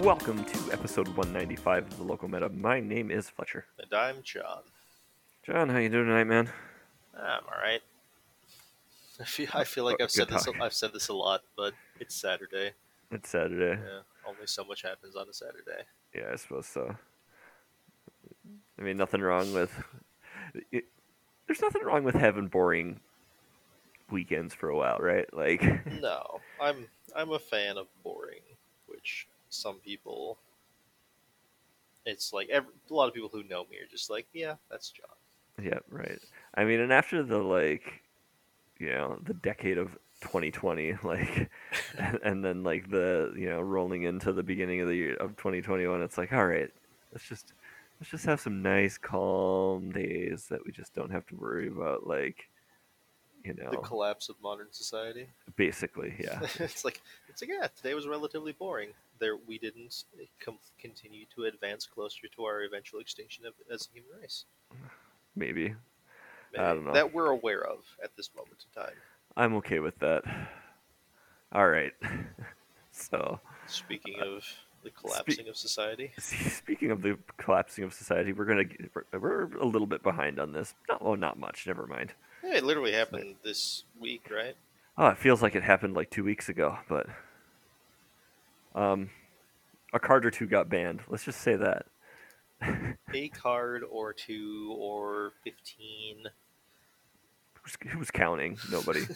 Welcome to episode 195 of the Local Meta. My name is Fletcher. And I'm John. John, how you doing tonight, man? I'm all right. I feel, I feel like Oh, I've said this. I've said this a lot, but it's Saturday. It's Saturday. Yeah, only so much happens on a Saturday. Yeah, I suppose so. I mean, nothing wrong with. It, there's nothing wrong with having boring weekends for a while, right? Like, No, I'm I'm a fan of boring, which some people. It's like every, a lot of people who know me are just like, yeah, that's John. yeah, right. I mean, and after the like, you know, the decade of 2020, like, and, and then like the you know rolling into the beginning of the year of 2021, it's like, all right, let's just let's just have some nice calm days that we just don't have to worry about like, you know, The collapse of modern society. basically, yeah, it's like it's like yeah, today was relatively boring. There, we didn't com- continue to advance closer to our eventual extinction of, as a human race. maybe. I don't know. That we're aware of at this moment in time. I'm okay with that. All right. so, Speaking uh, of the collapsing of society, speaking of the collapsing of society, we're gonna get, we're- a little bit behind on this. Not oh, not much. Never mind. yeah, it literally happened this week, right? Oh, it feels like it happened like two weeks ago, but um, a card or two got banned. Let's just say that. A card or two or fifteen. Who's, who's counting? Nobody.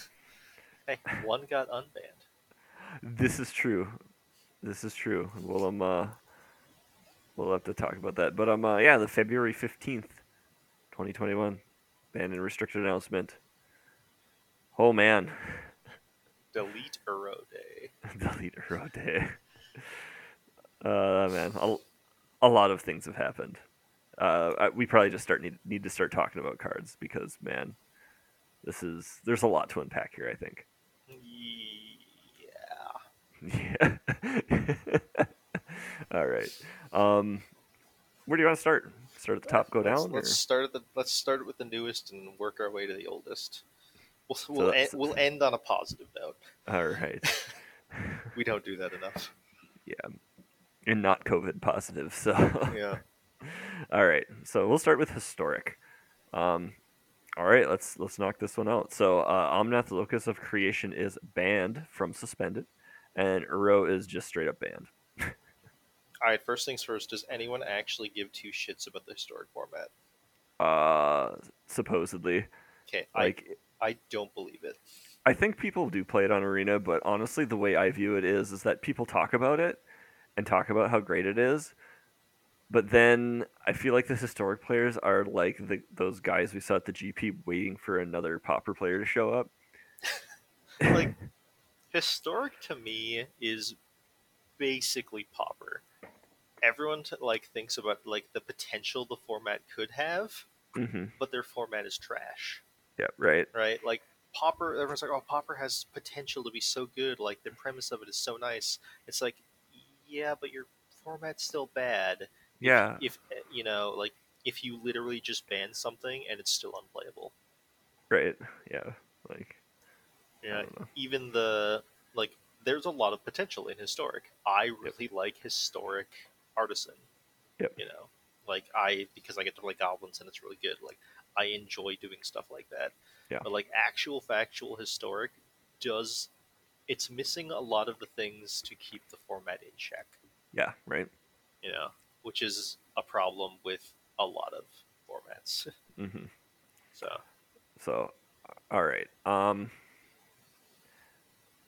Hey, one got unbanned. this is true. This is true. Well, um, uh, we'll have to talk about that. But um, uh, yeah, the February fifteenth, twenty twenty one, ban and restricted announcement. Oh man, Delete Uro Day. delete Hero Day. Uh, man, a, a lot of things have happened. Uh, I, we probably just start need, need to start talking about cards because man, this is there's a lot to unpack here. I think. Yeah. Yeah. All right. Um, where do you want to start? Start at the top, go let's, down. Let's or- start at the. Let's start with the newest and work our way to the oldest. We'll we'll, end, we'll end on a positive note. All right. We don't do that enough. Yeah. And not COVID positive. So. Yeah. all right. So we'll start with historic. Um, all right. Let's let's knock this one out. So uh, Omnath Locus of Creation is banned from suspended, and Uro is just straight up banned. All right. First things first. Does anyone actually give two shits about the historic format? Uh, supposedly, Okay. I like I don't believe it. I think people do play it on Arena, but honestly, the way I view it is, is that people talk about it and talk about how great it is, but then I feel like the historic players are like the, those guys we saw at the GP waiting for another popper player to show up. Like historic to me is basically popper. Everyone t- like thinks about like the potential the format could have, hmm but their format is trash. Yeah, right. right? Like Popper, everyone's like, "Oh, Popper has potential to be so good. Like the premise of it is so nice." It's like, yeah, but your format's still bad. Yeah, If eh, you know, like, if you literally just ban something and it's still unplayable. right. Yeah, like Yeah, even the like, there's a lot of potential in historic. I really like historic artisan. Yep. You know, like I because I get to play goblins and it's really good. Like I enjoy doing stuff like that. Yeah. But like actual factual historic does it's missing a lot of the things to keep the format in check. yeah, right. You know, which is a problem with a lot of formats. hmm So So, all right. Um,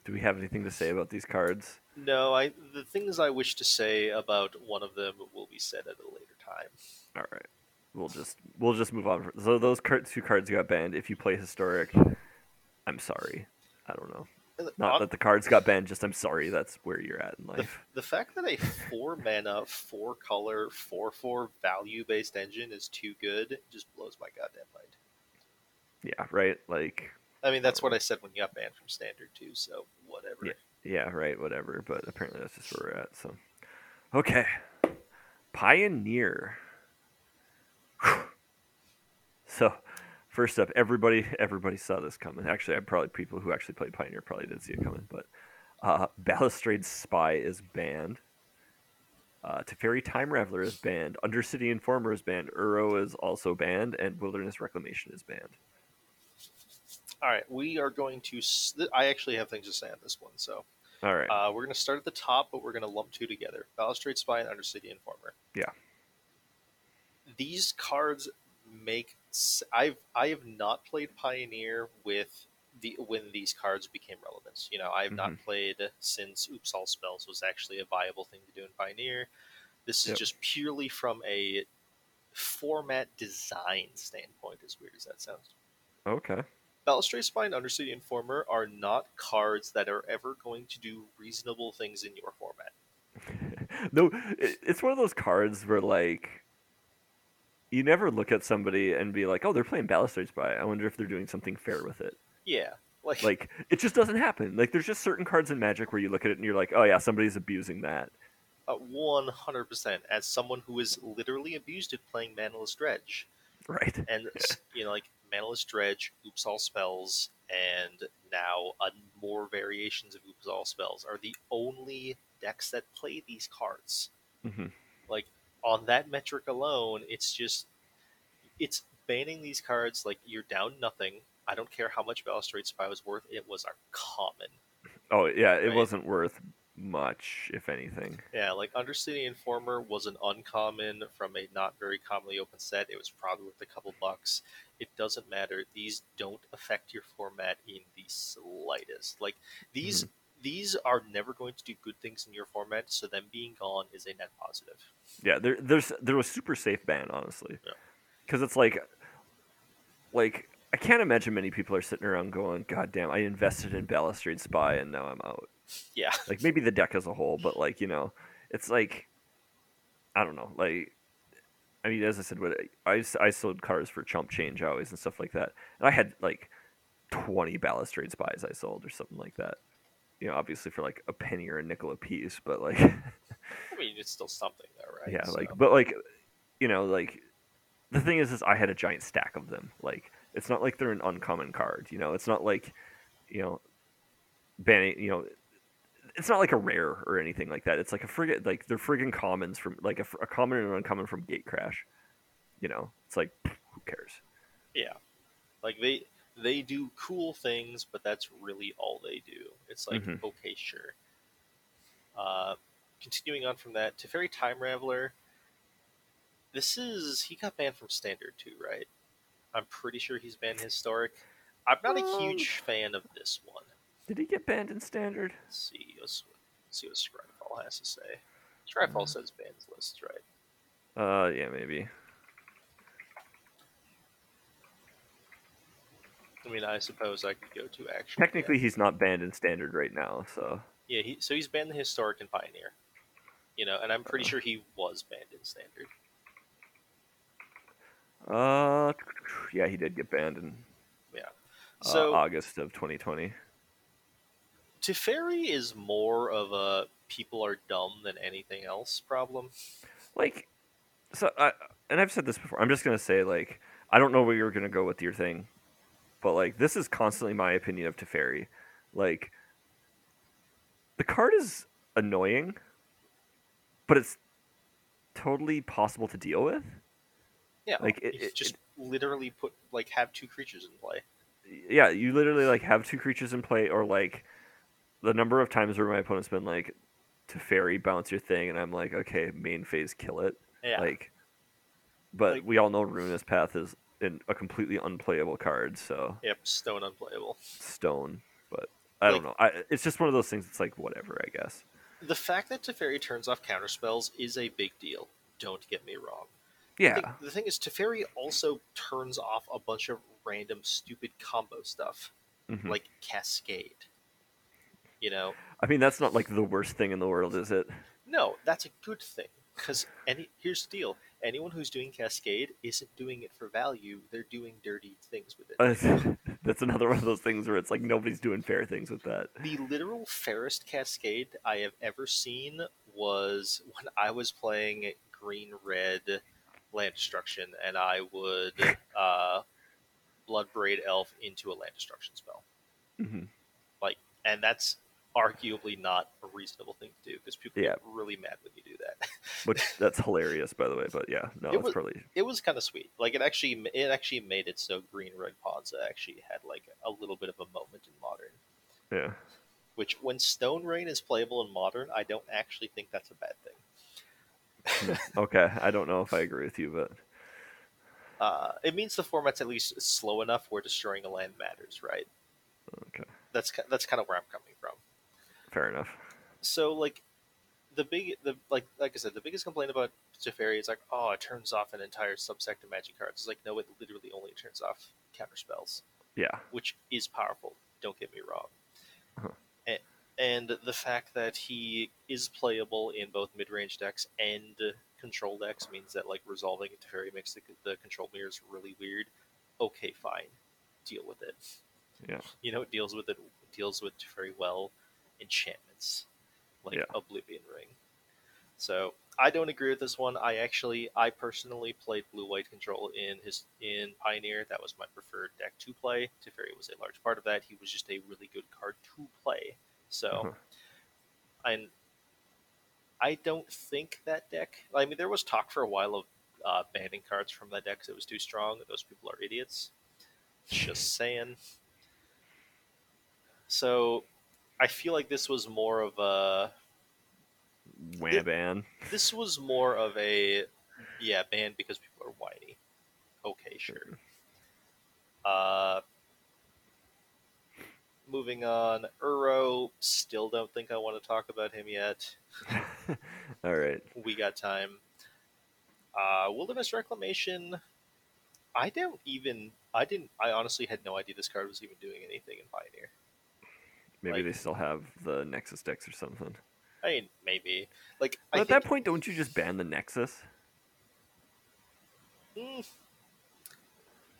do we have anything to say about these cards? no, I the things I wish to say about one of them will be said at a later time. All right. We'll just we'll just move on. So those two cards got banned. If you play historic, I'm sorry. I don't know. Not that the cards got banned. Just I'm sorry. That's where you're at in the, life. the fact that a four mana, four color, four four value based engine is too good just blows my goddamn mind. Yeah. Right. Like. I mean, that's what I said when you got banned from standard too. So whatever. Yeah. Yeah. Right. Whatever. But apparently that's just where we're at. So. Okay. Pioneer. So, first up, everybody everybody saw this coming. Actually, I probably people who actually played Pioneer probably did see it coming. But uh, Balustrade's Spy is banned. Uh, Teferi Time Raveler is banned. Undercity Informer is banned. Uro is also banned, and Wilderness Reclamation is banned. All right, we are going to. I actually have things to say on this one, so All right. uh, we're going to start at the top, but we're going to lump two together: Balustrade Spy and Undercity Informer. Yeah. These cards make. I've I have not played Pioneer with the when these cards became relevant. You know, I have not Mhm. played since Oops All Spells was actually a viable thing to do in Pioneer. This is Yep. just purely from a format design standpoint. As weird as that sounds. okay. Balustrade Spy and Undercity Informer are not cards that are ever going to do reasonable things in your format. no, it's one of those cards where like you never look at somebody and be like, "Oh, they're playing Balustrade Spy. I wonder if they're doing something fair with it." Yeah, like, Like it just doesn't happen. Like there's just certain cards in Magic where you look at it and you're like, "Oh yeah, somebody's abusing that." one hundred percent. As someone who is literally abused at playing Manaless Dredge, Right. and you know, like Manaless Dredge, Oops All Spells, and now uh, more variations of Oops All Spells are the only decks that play these cards. hmm Like on that metric alone, it's just it's banning these cards. Like you're down nothing. I don't care how much Balustrade Spy was worth. It was a common. Oh yeah, it Right. wasn't worth much, if anything. Yeah, like Undercity Informer was an uncommon from a not very commonly open set. It was probably worth a couple bucks. It doesn't matter. These don't affect your format in the slightest. Like these mm-hmm. These are never going to do good things in your format, so them being gone is a net positive. Yeah, there, there's there was super safe ban honestly, Yeah. because it's like, like I can't imagine many people are sitting around going, "God damn, I invested in Balustrade Spy and now I'm out." Yeah. Like maybe the deck as a whole, but like you know, it's like, I don't know, like. I mean, as I said, what I, I sold cars for chump change always and stuff like that, and I had like twenty balustrade spies I sold or something like that. You know, obviously for like a penny or a nickel a piece, but like I mean, it's still something though, right? yeah, like but like you know, like the thing is, is I had a giant stack of them. Like it's not like they're an uncommon card. You know, it's not like you know banning. You know, it's not like a rare or anything like that. It's like a frigate. Like they're friggin' commons from like a, a common and an uncommon from Gatecrash. You know, it's like who cares? Yeah, like they they do cool things, but that's really all they do. It's like Mhm. okay, sure. Uh, continuing on from that, Teferi Time Raveler. This is he got banned from Standard too, right? I'm pretty sure he's banned Historic. I'm not a huge fan of this one. Did he get banned in Standard? Let's see. Let's, let's see what Scryfall has to say. Scryfall says bans lists, right? Uh, yeah, maybe. I mean, I suppose I could go to actual. Technically, he's not banned in Standard right now, so Yeah, he, so he's banned the historic and pioneer. You know, and I'm pretty Uh. sure he was banned in standard. uh, yeah, he did get banned in Yeah. uh, So August of 2020. Teferi is more of a people are dumb than anything else problem. like so I, and i've said this before i'm just going to say like i don't know where you're going to go with your thing but like this is constantly my opinion of Teferi. like the card is annoying but it's totally possible to deal with Yeah, Like, it- it- just literally put like have two creatures in play. yeah you literally like have two creatures in play or like the number of times where my opponent's been like Teferi bounce your thing and i'm like okay main phase kill it Yeah, Like, but Like- we all know Ruinous Path is in a completely unplayable card, so yep, stone unplayable. stone. But I don't know. I, it's just one of those things. It's like whatever, I guess. The fact that Teferi turns off counter spells is a big deal. Don't get me wrong. Yeah, The, the thing is, Teferi also turns off a bunch of random stupid combo stuff, mhm. like Cascade. You know, I mean that's not like the worst thing in the world, is it? No, that's a good thing. Because any here's the deal: anyone who's doing Cascade isn't doing it for value; they're doing dirty things with it. That's another one of those things where it's like nobody's doing fair things with that. the literal fairest Cascade I have ever seen was when I was playing Green Red Land Destruction, and I would uh, Bloodbraid Elf into a Land Destruction spell. hmm Like, and that's arguably not a reasonable thing to do because people Yeah. get really mad when you do that. Which that's hilarious, by the way. But yeah, no, It was- probably it was kind of sweet. Like it actually, it actually made it so Green Red Ponza actually had like a little bit of a moment in modern. yeah. Which, when Stone Rain is playable in modern, I don't actually think that's a bad thing. Okay, I don't know if I agree with you, but Uh, it means the format's at least slow enough where destroying a land matters, right? okay, That's that's kind of where I'm coming from. Fair enough. So like, the big the like like I said, the biggest complaint about Teferi is like, oh, it turns off an entire subsect of magic cards. It's like, no, it literally only turns off counter spells. Yeah, which is powerful. Don't get me wrong. Uh-huh. A- And the fact that he is playable in both mid-range decks and control decks means that like resolving it to makes the, the control mirrors really weird. Okay, fine, deal with it. yeah, You know, it deals with it deals with very well enchantments like Yeah. Oblivion Ring. So I don't agree with this one. I actually, I personally played blue white control in his in Pioneer. That was my preferred deck to play. Teferi was a large part of that. He was just a really good card to play. So, Uh-huh. and I don't think that deck. I mean, there was talk for a while of uh, banning cards from that deck because it was too strong. Those people are idiots. Just saying. So, I feel like this was more of a wham ban. this was more of a yeah ban because people are whiny. Okay, sure. Uh, moving on, Uro. Still don't think I want to talk about him yet. All right, We got time. Uh, Wilderness Reclamation. I don't even. I didn't. I honestly had no idea this card was even doing anything in Pioneer. Maybe Like- they still have the Nexus decks or something. I mean, maybe. Like at think, that point, don't you just ban the Nexus? Mm.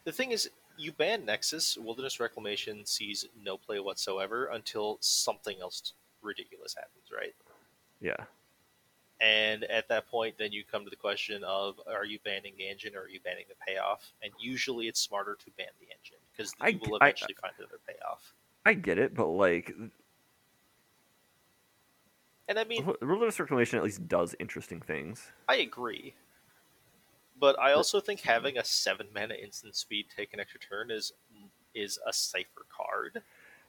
The thing is, you ban Nexus, Wilderness Reclamation sees no play whatsoever until something else ridiculous happens, right? Yeah, And at that point, then you come to the question of are you banning the engine or are you banning the payoff? And usually it's smarter to ban the engine because I you will d- I- eventually find another payoff. I get it, but like And I mean, Wilderness Reclamation at least does interesting things. I agree. But I also think having a seven mana instant speed take an extra turn is is a safer card.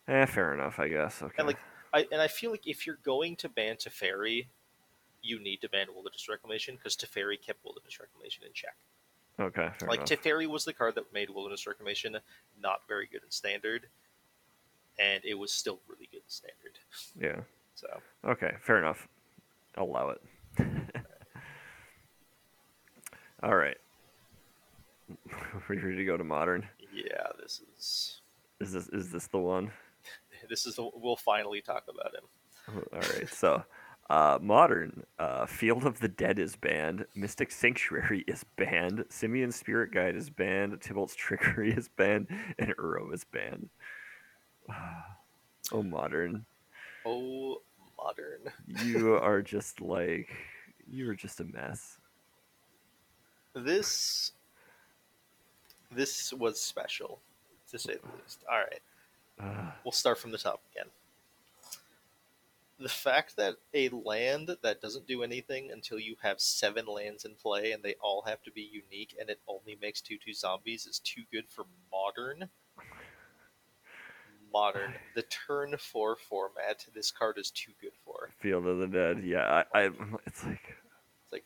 Eh, fair enough, I guess. Okay. And like, I and I feel like if you're going to ban Teferi, you need to ban Wilderness Reclamation because Teferi kept Wilderness Reclamation in check. okay, fair like enough. Teferi was the card that made Wilderness Reclamation not very good in Standard, and it was still really good Standard. yeah. So Okay, fair enough. I'll allow it. All right. We're ready to go to modern? yeah, this is Is this is this the one? this is the, we'll finally talk about him. All right. So, uh, modern uh, Field of the Dead is banned. Mystic Sanctuary is banned. Simian Spirit Guide is banned. Tybalt's Trickery is banned, and Uro is banned. Oh, modern! Oh, modern. You are just like you are just a mess. This this was special, to say the least. All right. Uh, we'll start from the top again. The fact that a land that doesn't do anything until you have seven lands in play and they all have to be unique and it only makes 2 2 zombies is too good for modern. Modern. The turn 4 format, this card is too good for. Field of the Dead. Yeah, I, I it's like it's like,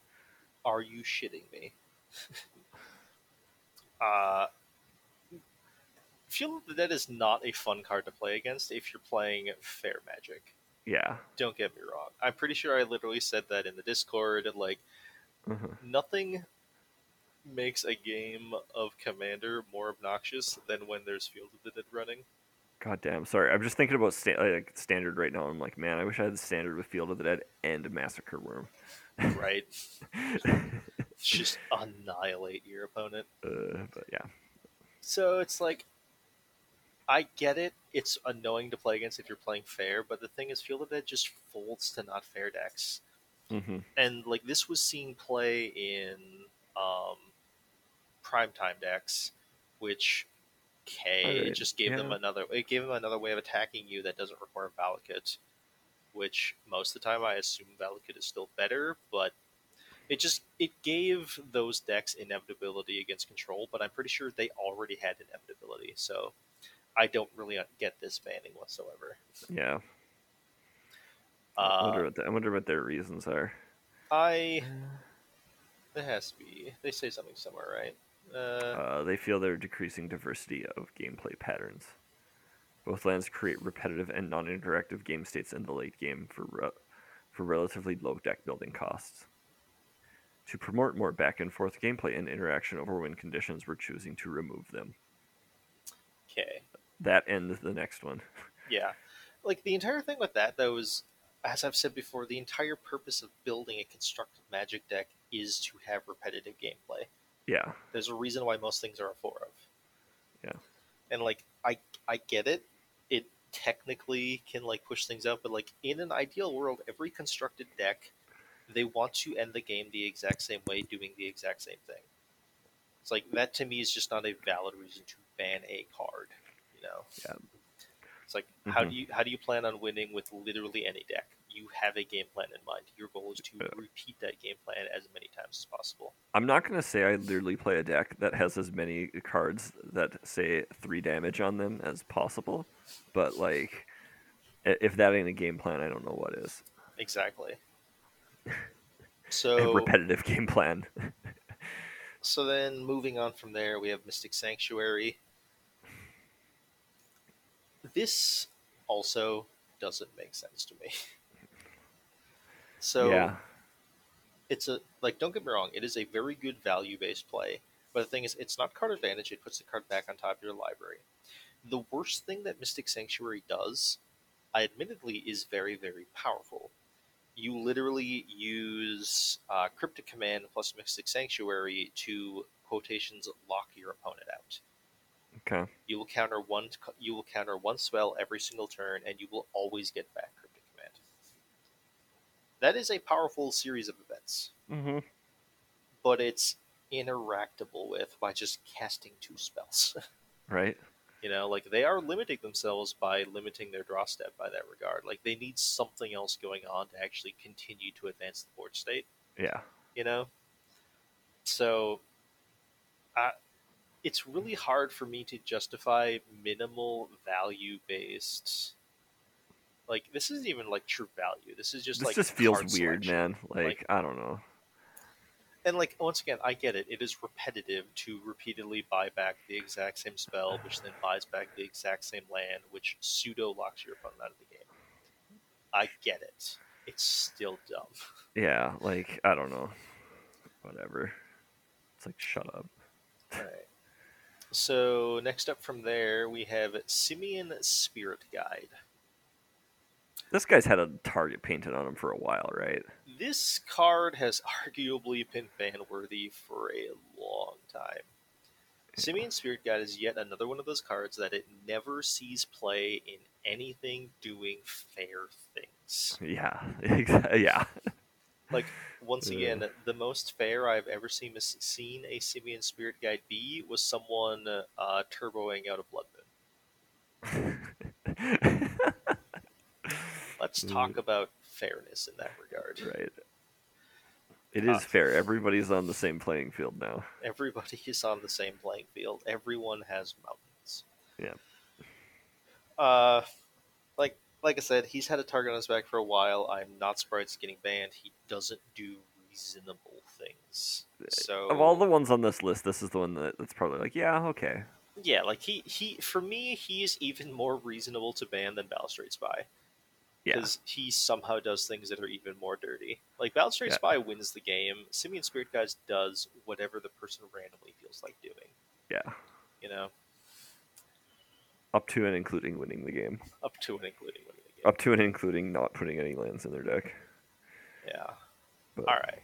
Are you shitting me? uh, Field of the Dead is not a fun card to play against if you're playing fair magic. yeah. don't get me wrong. I'm pretty sure I literally said that in the Discord. Like, Uh-huh. nothing makes a game of Commander more obnoxious than when there's Field of the Dead running. God damn. Sorry, I'm just thinking about sta- like standard right now. I'm like, man, I wish I had the standard with Field of the Dead and Massacre Wurm. Right? Just annihilate your opponent. uh, but yeah. So it's like, I get it. It's annoying to play against if you're playing fair, but the thing is, Field of the Dead just folds to not fair decks. hmm and like this was seen play in um, primetime decks, which okay, it just gave them another. It gave them another way of attacking you that doesn't require Valakut. which most of the time I assume Valakut is still better, but it just it gave those decks inevitability against control, but I'm pretty sure they already had inevitability, so I don't really get this banning whatsoever. Yeah. Uh, I wonder what the, I wonder what their reasons are. I it has to be they say something somewhere, right? Uh, Uh, they feel they're decreasing diversity of gameplay patterns. Both lands create repetitive and non-interactive game states in the late game for re- for relatively low deck building costs. To promote more back and forth gameplay and interaction over win conditions, we're choosing to remove them. okay. That ends the next one. Yeah. Like the entire thing with that though is as I've said before, the entire purpose of building a constructed magic deck is to have repetitive gameplay. Yeah, There's a reason why most things are a four of. Yeah. And like I I get it. It technically can like push things out, but like in an ideal world, every constructed deck they want to end the game the exact same way, doing the exact same thing. It's like that to me is just not a valid reason to ban a card. You know. Yeah. It's like how Mhm. do you how do you plan on winning with literally any deck? You have a game plan in mind. Your goal is to repeat that game plan as many times as possible. I'm not gonna say I literally play a deck that has as many cards that say three damage on them as possible, but like, if that ain't a game plan, I don't know what is. Exactly. So A So repetitive game plan. So then, moving on from there, we have Mystic Sanctuary. This also doesn't make sense to me. So yeah, it's a like don't get me wrong, it is a very good value based play. But the thing is, it's not card advantage. It puts the card back on top of your library. The worst thing that Mystic Sanctuary does, I admittedly, is very very powerful. You literally use uh, Cryptic Command plus Mystic Sanctuary to quotations lock your opponent out. okay. You will counter one. You will counter one spell every single turn, and you will always get back. That is a powerful series of events Mm-hmm. but it's interactable with by just casting two spells. Right. you know, like they are limiting themselves by limiting their draw step by that regard. Like they need something else going on to actually continue to advance the board state. Yeah. You know, so uh, it's really hard for me to justify minimal value based. Like this isn't even like true value. This is just this like just feels weird, selection. man. Like, Like- I don't know. and like once again, I get it. It is repetitive to repeatedly buy back the exact same spell, which then buys back the exact same land, which pseudo locks your opponent out of the game. I get it. It's still dumb. Yeah, like I don't know. Whatever. It's like shut up. Alright. So next up from there, we have Simian Spirit Guide. This guy's had a target painted on him for a while, right? This card has arguably been ban worthy for a long time. Simian Spirit Guide is yet another one of those cards that it never sees play in anything doing fair things. Yeah. yeah. Like once again, the most fair I've ever seen seen a Simian Spirit Guide be was someone uh, turboing out a Blood Moon. Let's talk about fairness in that regard. right. It is Uh, fair. Everybody's on the same playing field now. Everybody is on the same playing field. Everyone has mountains. Yeah. Uh, like like I said, he's had a target on his back for a while. I'm not surprised getting banned. He doesn't do reasonable things. So Of all the ones on this list, this is the one that, that's probably like, yeah, okay. yeah, like he he for me, he is even more reasonable to ban than Balustrade Spy. Yeah. because he somehow does things that are even more dirty. Like Balustrade Yeah. Spy wins the game. Simian Spirit Guys does whatever the person randomly feels like doing. Yeah. You know, Up to and including winning the game. up to and including winning the game. Up to and including not putting any lands in their deck. Yeah. But All right.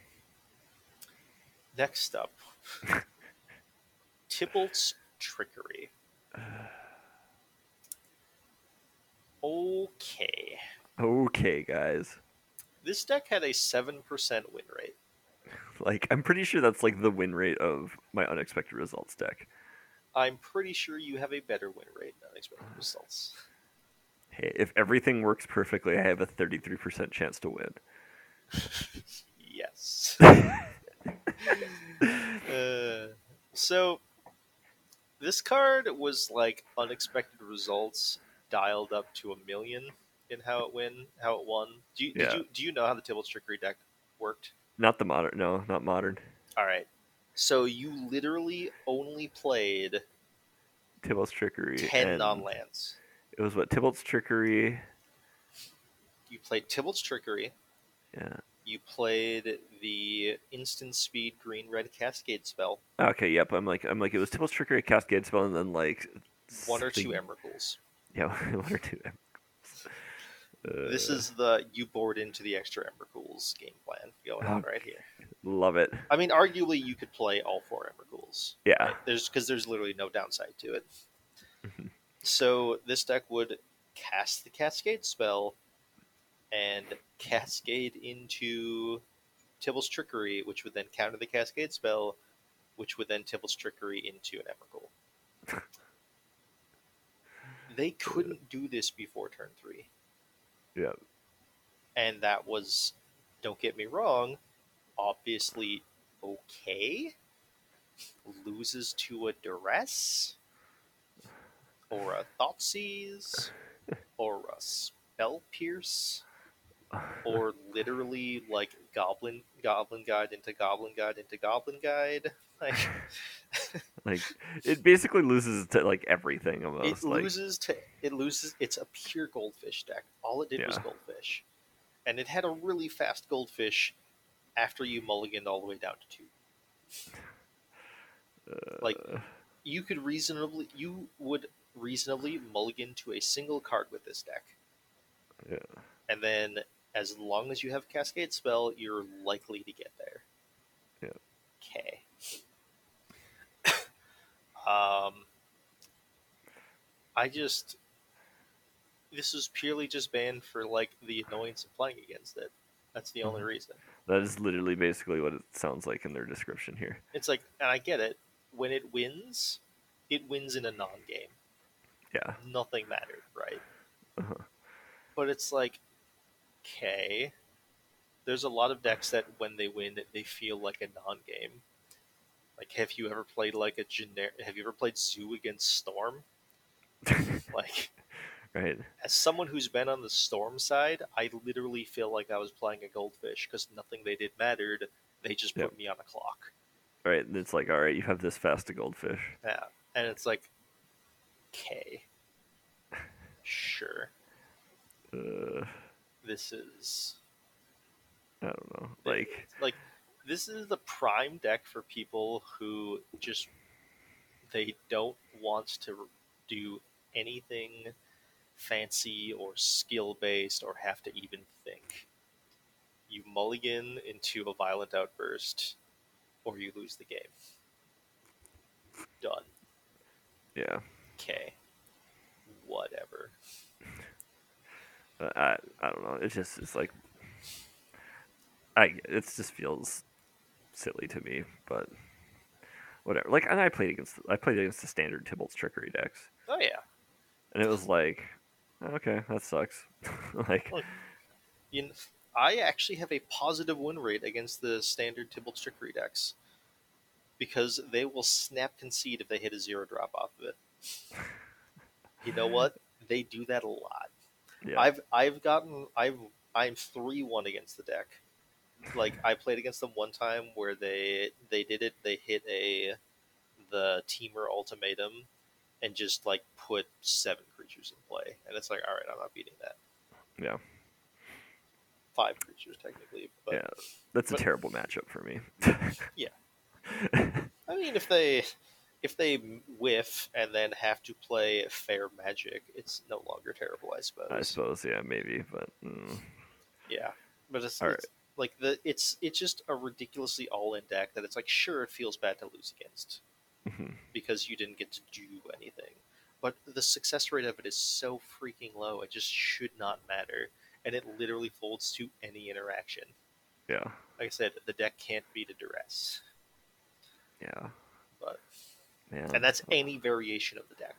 Next up, Tybalt's Trickery. Okay. Okay, guys. This deck had a 7% win rate. Like, I'm pretty sure that's like the win rate of my unexpected results deck. I'm pretty sure you have a better win rate than unexpected results. Hey, if everything works perfectly, I have a 33% chance to win. yes. uh, so this card was like unexpected results dialed up to a million in how it win how it won. Do you, Yeah. did you do you know how the Tybalt's Trickery deck worked? Not the modern. No, not modern. All right. So you literally only played Tybalt's trickery. ten and non-lands. It was what Tybalt's trickery. You played Tybalt's Trickery. Yeah. You played the instant speed green red cascade spell. Okay. Yep. I'm like. I'm like. It was Tybalt's trickery, Cascade spell, and then like One or two Emrakuls. Yeah, one or two. Uh, This is the you board into the extra Ember Emrakuls game plan going on right here. love it. I mean, arguably you could play all four Ember Emrakuls. Yeah. right? There's because there's literally no downside to it. Mhm. So this deck would cast the Cascade spell and cascade into Tybalt's Trickery, which would then counter the Cascade spell, which would then Tybalt's Trickery into an Emrakul. they couldn't do this before turn three, Yeah. and that was, don't get me wrong, obviously okay. Loses to a duress, or a Thoughtseize, or a Spell Pierce, or literally like Goblin Goblin Guide into Goblin Guide into Goblin Guide. Like like it basically loses to like everything almost. it like loses to it loses. It's a pure goldfish deck. All it did was goldfish, and it had a really fast goldfish after you mulliganed all the way down to two. like, uh, You could reasonably you would reasonably mulligan to a single card with this deck. Yeah. And then as long as you have Cascade spell, you're likely to get there. Yeah. Okay. um I just this is purely just banned for like the annoyance of playing against it. That's the only Mhm. reason. that is literally basically what it sounds like in their description here. It's like and I get it. When it wins, it wins in a non game. Yeah. Nothing mattered, right? Uh-huh. But it's like, okay, there's a lot of decks that when they win, they feel like a non-game. Like, have you ever played like a generic? Have you ever played Zoo against Storm? Like, right. as someone who's been on the Storm side, I literally feel like I was playing a goldfish because nothing they did mattered. They just put Yep. me on a clock. Right. And it's like, all right, you have this fast a goldfish. Yeah, and it's like, okay, sure, Uh, this is I don't know. Like, like this is the prime deck for people who just they don't want to do anything fancy or skill based or have to even think. You mulligan into a violent outburst, or you lose the game. Done. yeah. Okay. Whatever. I I don't know. It's just it's like I it just feels silly to me, but whatever. Like, and I played against I played against the standard Tybalt's trickery decks, Oh yeah. and it was like, oh, okay, that sucks. like, Look, You kn- I actually have a positive win rate against the standard Tybalt's trickery decks because they will snap concede if they hit a zero drop off of it. You know what? They do that a lot. yeah, I've I've gotten I've I'm three one against the deck. Like I played against them one time where they they did it. They hit a the teamer ultimatum and just like put seven creatures in play, and it's like all right, I'm not beating that. yeah, Five creatures technically, but yeah. That's a terrible matchup for me. Yeah. I mean, if they if they whiff and then have to play fair magic, it's no longer terrible, I suppose. I suppose, yeah, maybe, but mm, Yeah, but it's, All it's like the it's it's just a ridiculously all in deck that it's like sure it feels bad to lose against mhm. because you didn't get to do anything, but the success rate of it is so freaking low. It just should not matter, and it literally folds to any interaction. yeah, Like I said, the deck can't beat a duress, yeah, but man. and that's any variation of the deck.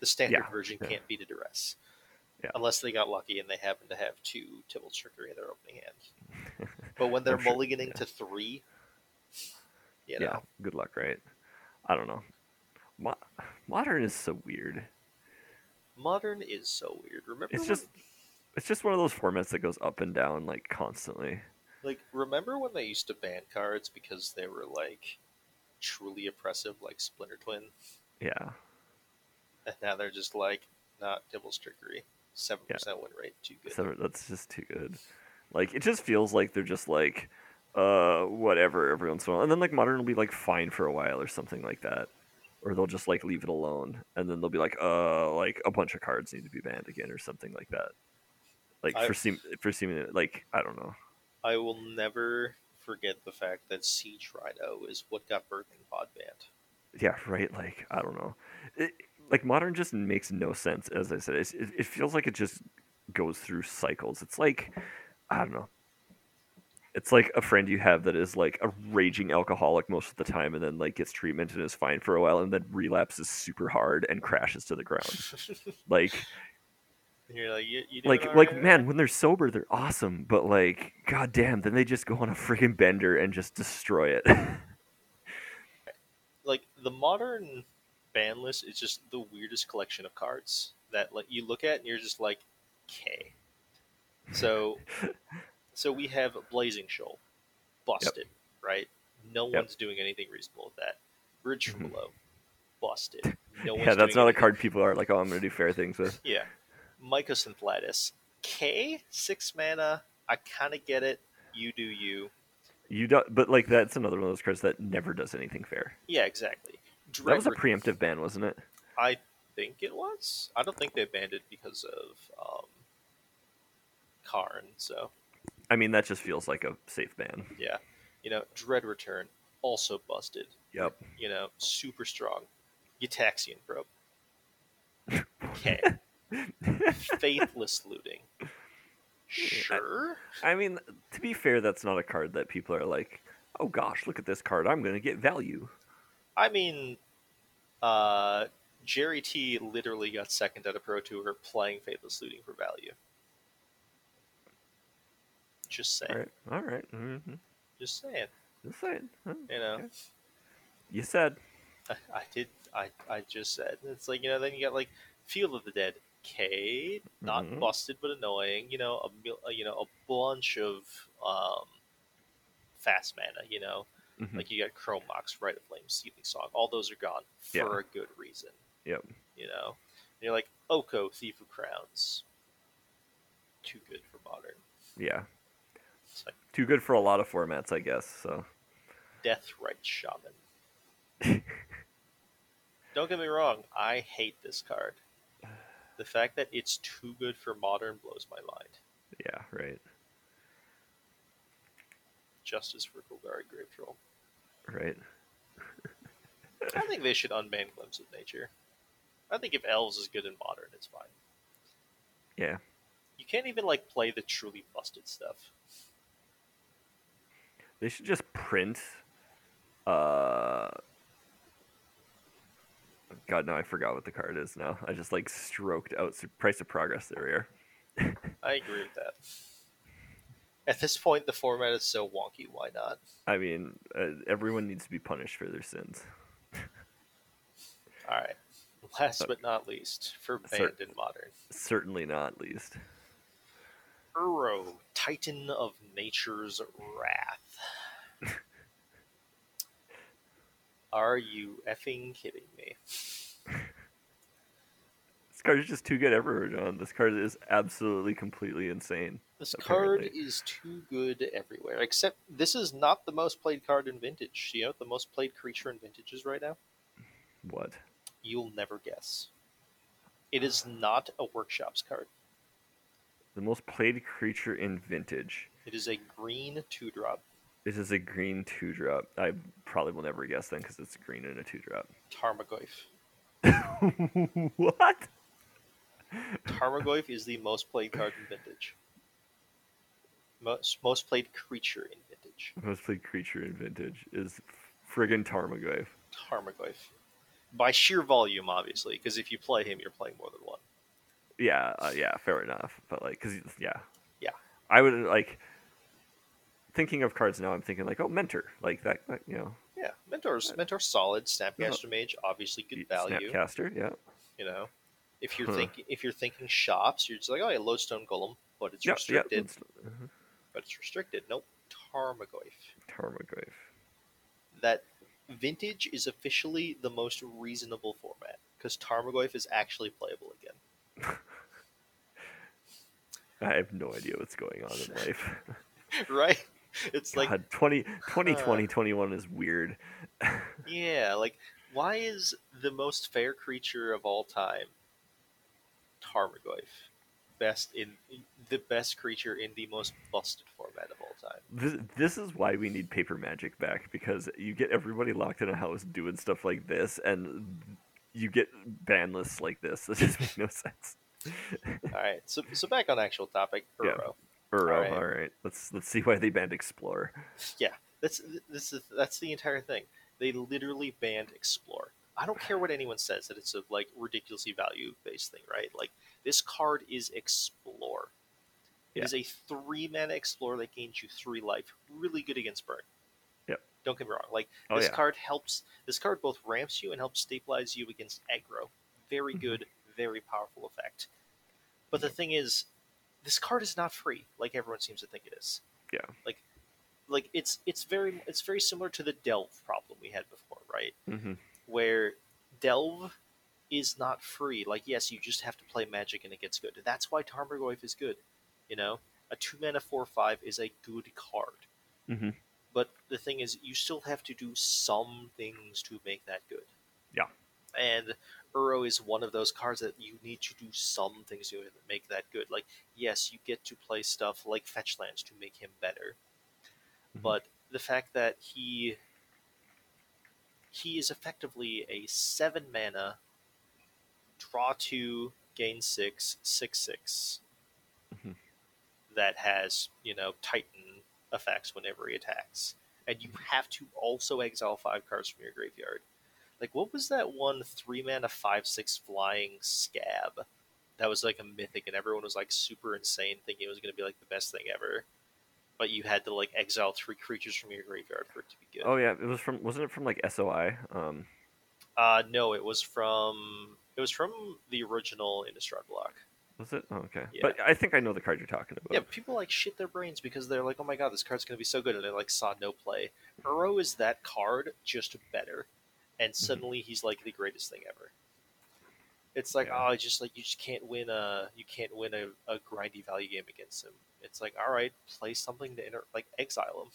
The standard Yeah, version yeah. can't beat a duress. Yeah. Unless they got lucky and they happen to have two Tybalt's Trickery in their opening hand. But when they're sure- mulliganing yeah. to three, you yeah. Good luck, right? I don't know. Mo- modern is so weird. modern is so weird. Remember, It's when- just it's just one of those formats that goes up and down like constantly. like remember when they used to ban cards because they were like truly oppressive, like Splinter Twin, Yeah. and now they're just like not Tybalt's Trickery, seven percent win rate, too good. So that's just too good. Like it just feels like they're just like uh whatever every once in a while. And then like modern will be like fine for a while or something like that. Or they'll just like leave it alone and then they'll be like uh like a bunch of cards need to be banned again or something like that. Like I- for seem for seeming like I don't know. I will never forget the fact that Siege Rhino is what got Birthing Pod banned. Yeah, right. Like I don't know. It, like modern just makes no sense. As I said, it it feels like it just goes through cycles. It's like I don't know. It's like a friend you have that is like a raging alcoholic most of the time, and then like gets treatment and is fine for a while, and then relapses super hard and crashes to the ground. Like you're like, you, you like all like right?" man, when they're sober, they're awesome, but like goddamn, then they just go on a freaking bender and just destroy it. like the modern ban list is just the weirdest collection of cards that like you look at and you're just like, okay. So, so we have Blazing Shoal, busted, right? No Yep. one's doing anything reasonable with that. Bridge Mhm. Below, busted. No yeah, that's not a card people are like, oh, I'm gonna do fair things with. Yeah, Mycosynth Lattice, K six mana. I kind of get it. You do you. You don't, but like that's another one of those cards that never does anything fair. Yeah, exactly. That was a preemptive ban, wasn't it? I think it was. I don't think they banned it because of um, Karn. So I mean, that just feels like a safe ban. yeah, you know, Dread Return also busted. Yep. You know, super strong. Gitaxian Probe. Okay. Faithless looting. Sure. I mean, to be fair, that's not a card that people are like, oh gosh, look at this card. I'm gonna get value. I mean, uh, Jerry T literally got second at a Pro Tour playing Faithless Looting for value. Just saying. All right. All right. Mm-hmm. Just saying. Just saying. Huh, You know. okay. You said. I, I did. I, I just said it's like you know. Then you got like Field of the Dead, K, not Mhm. busted but annoying. You know, a uh, you know a bunch of um, fast mana. You know, Mhm. like you got Chrome Mox, Rite of Flame, Seething Song. All those are gone for Yeah. a good reason. Yep. You know, and you're like Oko, Thief of Crowns. Too good for modern. Yeah. Too good for a lot of formats, I guess. So. Deathrite Shaman. Don't get me wrong, I hate this card. The fact that it's too good for modern blows my mind. Yeah. Right. Justice for Golgari Grave Troll. Right. I think they should unban Glimpse of Nature. I think if Elves is good in modern, it's fine. Yeah. You can't even like play the truly busted stuff. They should just print. Uh. God, no, I forgot what the card is now. I just like stroked out price of progress there. I agree with that. At this point, the format is so wonky. Why not? I mean, uh, everyone needs to be punished for their sins. All right. Last Uh, but not least, for banned in modern, Certainly not least. Uro, Titan of Nature's Wrath. Are you effing kidding me? This card is just too good everywhere, John. This card is absolutely, completely insane. This card is too good everywhere. Except this is not the most played card in Vintage. You know the most played creature in Vintage is right now? What? You'll never guess. It is not a Workshops card. The most played creature in Vintage. It is a green two drop. This is a green two drop. I probably will never guess then because it's green and a two drop. Tarmogoyf. what? Tarmogoyf is the most played card in Vintage. Most most played creature in Vintage. Most played creature in Vintage is friggin' Tarmogoyf. Tarmogoyf. By sheer volume, obviously, because if you play him, you're playing more than one. Yeah, uh, yeah, fair enough. But like, cause yeah, Yeah. I would like thinking of cards now. I'm thinking like, oh, mentor, like that, that you know, Yeah, Mentor's Mentor's solid. Snapcaster Mage, obviously good value. Snapcaster, yeah, You know, if you're Huh. thinking if you're thinking shops, you're just like, oh yeah, Lodestone Golem, but it's yeah, yeah. restricted. it's- mhm. But it's restricted. Nope, Tarmogoyf. Tarmogoyf. That Vintage is officially the most reasonable format because Tarmogoyf is actually playable again. I have no idea what's going on in life. right? It's like God, 20, 2020, uh, 21 is weird. Yeah, like why is the most fair creature of all time Tarmogoyf best in the best creature in the most busted format of all time? This, this is why we need paper magic back because you get everybody locked in a house doing stuff like this, and you get ban lists like this. That just makes no sense. All right, so so back on actual topic, Yeah. Uro. Uro, Alright. all right. Let's let's see why they banned Explore. Yeah, that's this is that's the entire thing. They literally banned Explore. I don't care what anyone says that it's a like ridiculously value based thing, right? Like this card is Explore. It Yeah. is a three mana Explore that gains you three life. Really good against burn. Don't get me wrong. Like Oh this yeah, card helps. This card both ramps you and helps stabilize you against aggro. Very Mhm. good, very powerful effect. But the thing is, this card is not free, like everyone seems to think it is. Yeah. Like, like it's it's very it's very similar to the delve problem we had before, right? hmm Where delve is not free. Like, yes, you just have to play magic and it gets good. That's why Tarmogoyf is good. You know, a two mana four five is a good card. hmm But the thing is, you still have to do some things to make that good. Yeah. And Uro is one of those cards that you need to do some things to make that good. Like, yes, you get to play stuff like fetch lands to make him better. Mhm. But the fact that he he is effectively a seven mana draw two, gain six, six six Mhm. that has, you know, Titan effects whenever he attacks. And you have to also exile five cards from your graveyard. Like what was that one three mana five six flying Skaab? That was like a mythic and everyone was like super insane thinking it was gonna be like the best thing ever. But you had to like exile three creatures from your graveyard for it to be good. Oh yeah, it was from wasn't it from like SOI? Um, Uh no, it was from it was from the original Innistrad block. Was it? Oh, okay, Yeah. but I think I know the card you're talking about. Yeah, people like shit their brains because they're like, "Oh my god, this card's gonna be so good," and they like saw no play. Mm-hmm. Uro is that card, just better, and mm-hmm. suddenly he's like the greatest thing ever. It's like, Yeah. oh, just like you just can't win a you can't win a, a grindy value game against him. It's like, all right, play something to inter- like exile him.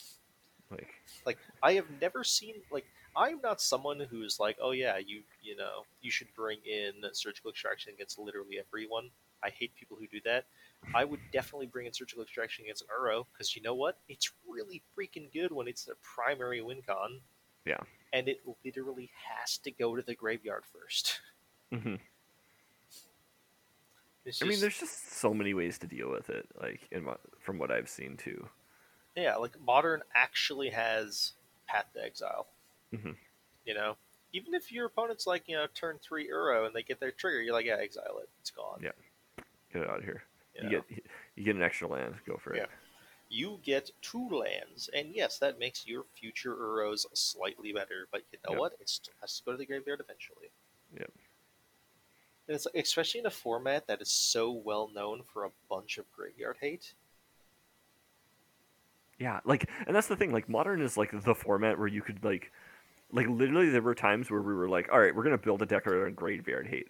Like, Like I have never seen like I'm not someone who's like, oh yeah, you you know you should bring in surgical extraction against literally everyone. I hate people who do that. I would definitely bring in surgical extraction against Uro because you know what? It's really freaking good when it's the primary win con. Yeah. And it literally has to go to the graveyard first. mhm. It's I mean, there's just so many ways to deal with it. Like, in what, from what I've seen too. yeah, like modern actually has Path to Exile. Mhm. You know, even if your opponent's like you know turn three Uro and they get their trigger, you're like, yeah, exile it. It's gone. Yeah. Get it out of here. You, You get you get an extra land. Go for it. Yeah. You get two lands, and yes, that makes your future Uros slightly better. But you know Yep. what? It still has to go to the graveyard eventually. Yep. And it's especially in a format that is so well known for a bunch of graveyard hate. Yeah, like, and that's the thing. Like, modern is like the format where you could like, like literally there were times where we were like, all right, we're gonna build a deck around graveyard hate.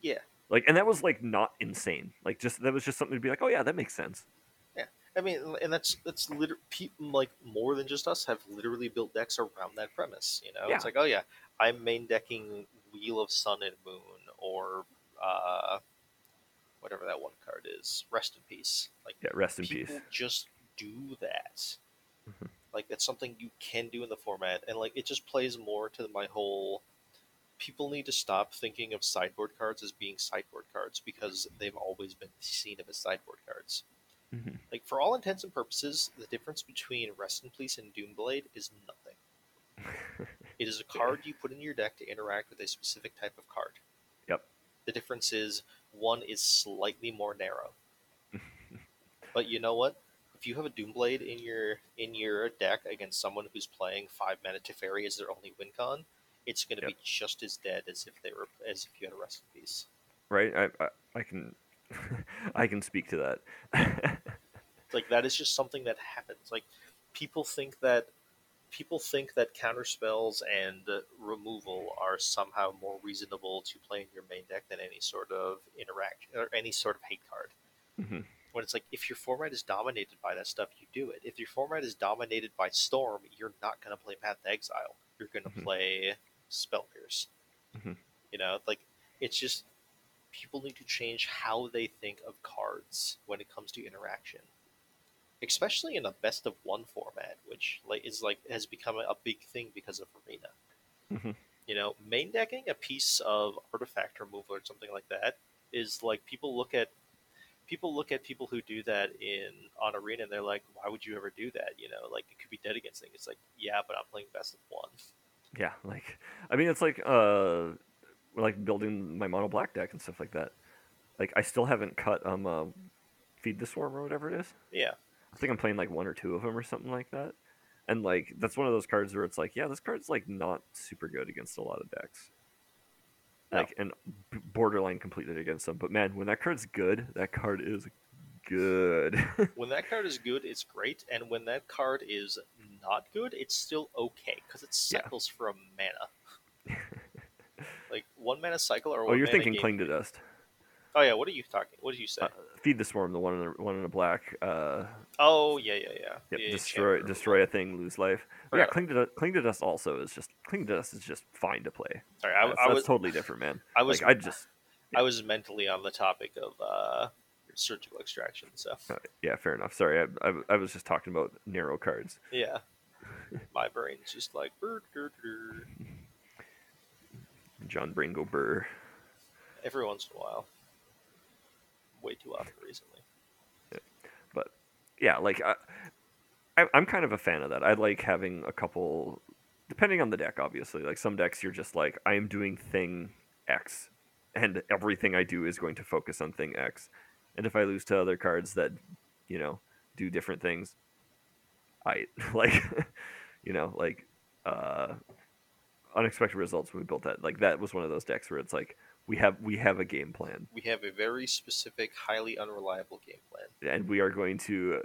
Yeah. Like, and that was like not insane. Like, just that was just something to be like, oh yeah, that makes sense. Yeah, I mean, and that's that's liter- people like more than just us have literally built decks around that premise. You know, Yeah. it's like, oh yeah, I'm main decking Wheel of Sun and Moon or uh, whatever that one card is, Rest in Peace. Like Yeah, rest in peace. just do that. Mhm. Like that's something you can do in the format, and like it just plays more to my whole. People need to stop thinking of sideboard cards as being sideboard cards because they've always been seen as sideboard cards. Mhm. Like for all intents and purposes, the difference between Rest in Peace and Doomblade is nothing. It is a card you put in your deck to interact with a specific type of card. Yep. The difference is one is slightly more narrow. but you know what? If you have a Doomblade in your in your deck against someone who's playing five mana Teferi as their only win con, it's going to Yep. be just as dead as if they were as if you had a rest in peace. right? I I, I can I can speak to that. Like that is just something that happens. Like people think that people think that counter spells and removal are somehow more reasonable to play in your main deck than any sort of interaction or any sort of hate card. Mhm. When it's like if your format is dominated by that stuff, you do it. If your format is dominated by Storm, you're not going to play Path to Exile. You're going to Mhm. play Spell Pierce. Mhm. You know, like it's just people need to change how they think of cards when it comes to interaction especially in a best of one format, which like is like has become a big thing because of Arena. Mhm. You know, main decking a piece of artifact removal or something like that is like people look at people look at people who do that in on Arena and they're like, why would you ever do that? You know, like it could be dead against things. It's like, yeah, but I'm playing best of one. Yeah, like I mean, it's like uh, like building my mono black deck and stuff like that. Like I still haven't cut um uh, feed the swarm or whatever it is. Yeah, I think I'm playing like one or two of them or something like that. And like that's one of those cards where it's like, yeah, this card's like not super good against a lot of decks. No. Like and borderline completed against them. But man, when that card's good, that card is good. when that card is good, it's great, and when that card is not good, it's still okay because it Yeah. cycles for a mana. like one mana cycle or oh, you're thinking game- cling to dust. Oh yeah, what are you talking? What did you say? Uh, feed the swarm, the one in the one in the black. Uh, oh yeah, yeah, yeah. Yep, The destroy Chamber. destroy a thing, lose life. But yeah, cling to Du- cling to dust also is just cling to dust is just fine to play. Sorry, I, That's, I that's was totally different, man. I was like I just I was mentally on the topic of uh, surgical extraction. So uh, yeah, fair enough. Sorry, I, I, I was just talking about narrow cards. yeah, my brain's just like "Brr, brr, brr." John Bringo Burr. every once in a while. Way too often recently. But yeah, like I, I, I'm kind of a fan of that. I like having a couple, depending on the deck, obviously. Like some decks, you're just like, I am doing thing X, and everything I do is going to focus on thing X. And if I lose to other cards that, you know, do different things, I like, you know, like uh, unexpected results when we built that. Like that was one of those decks where it's like we have we have a game plan We have a very specific, highly unreliable game plan. and we are going to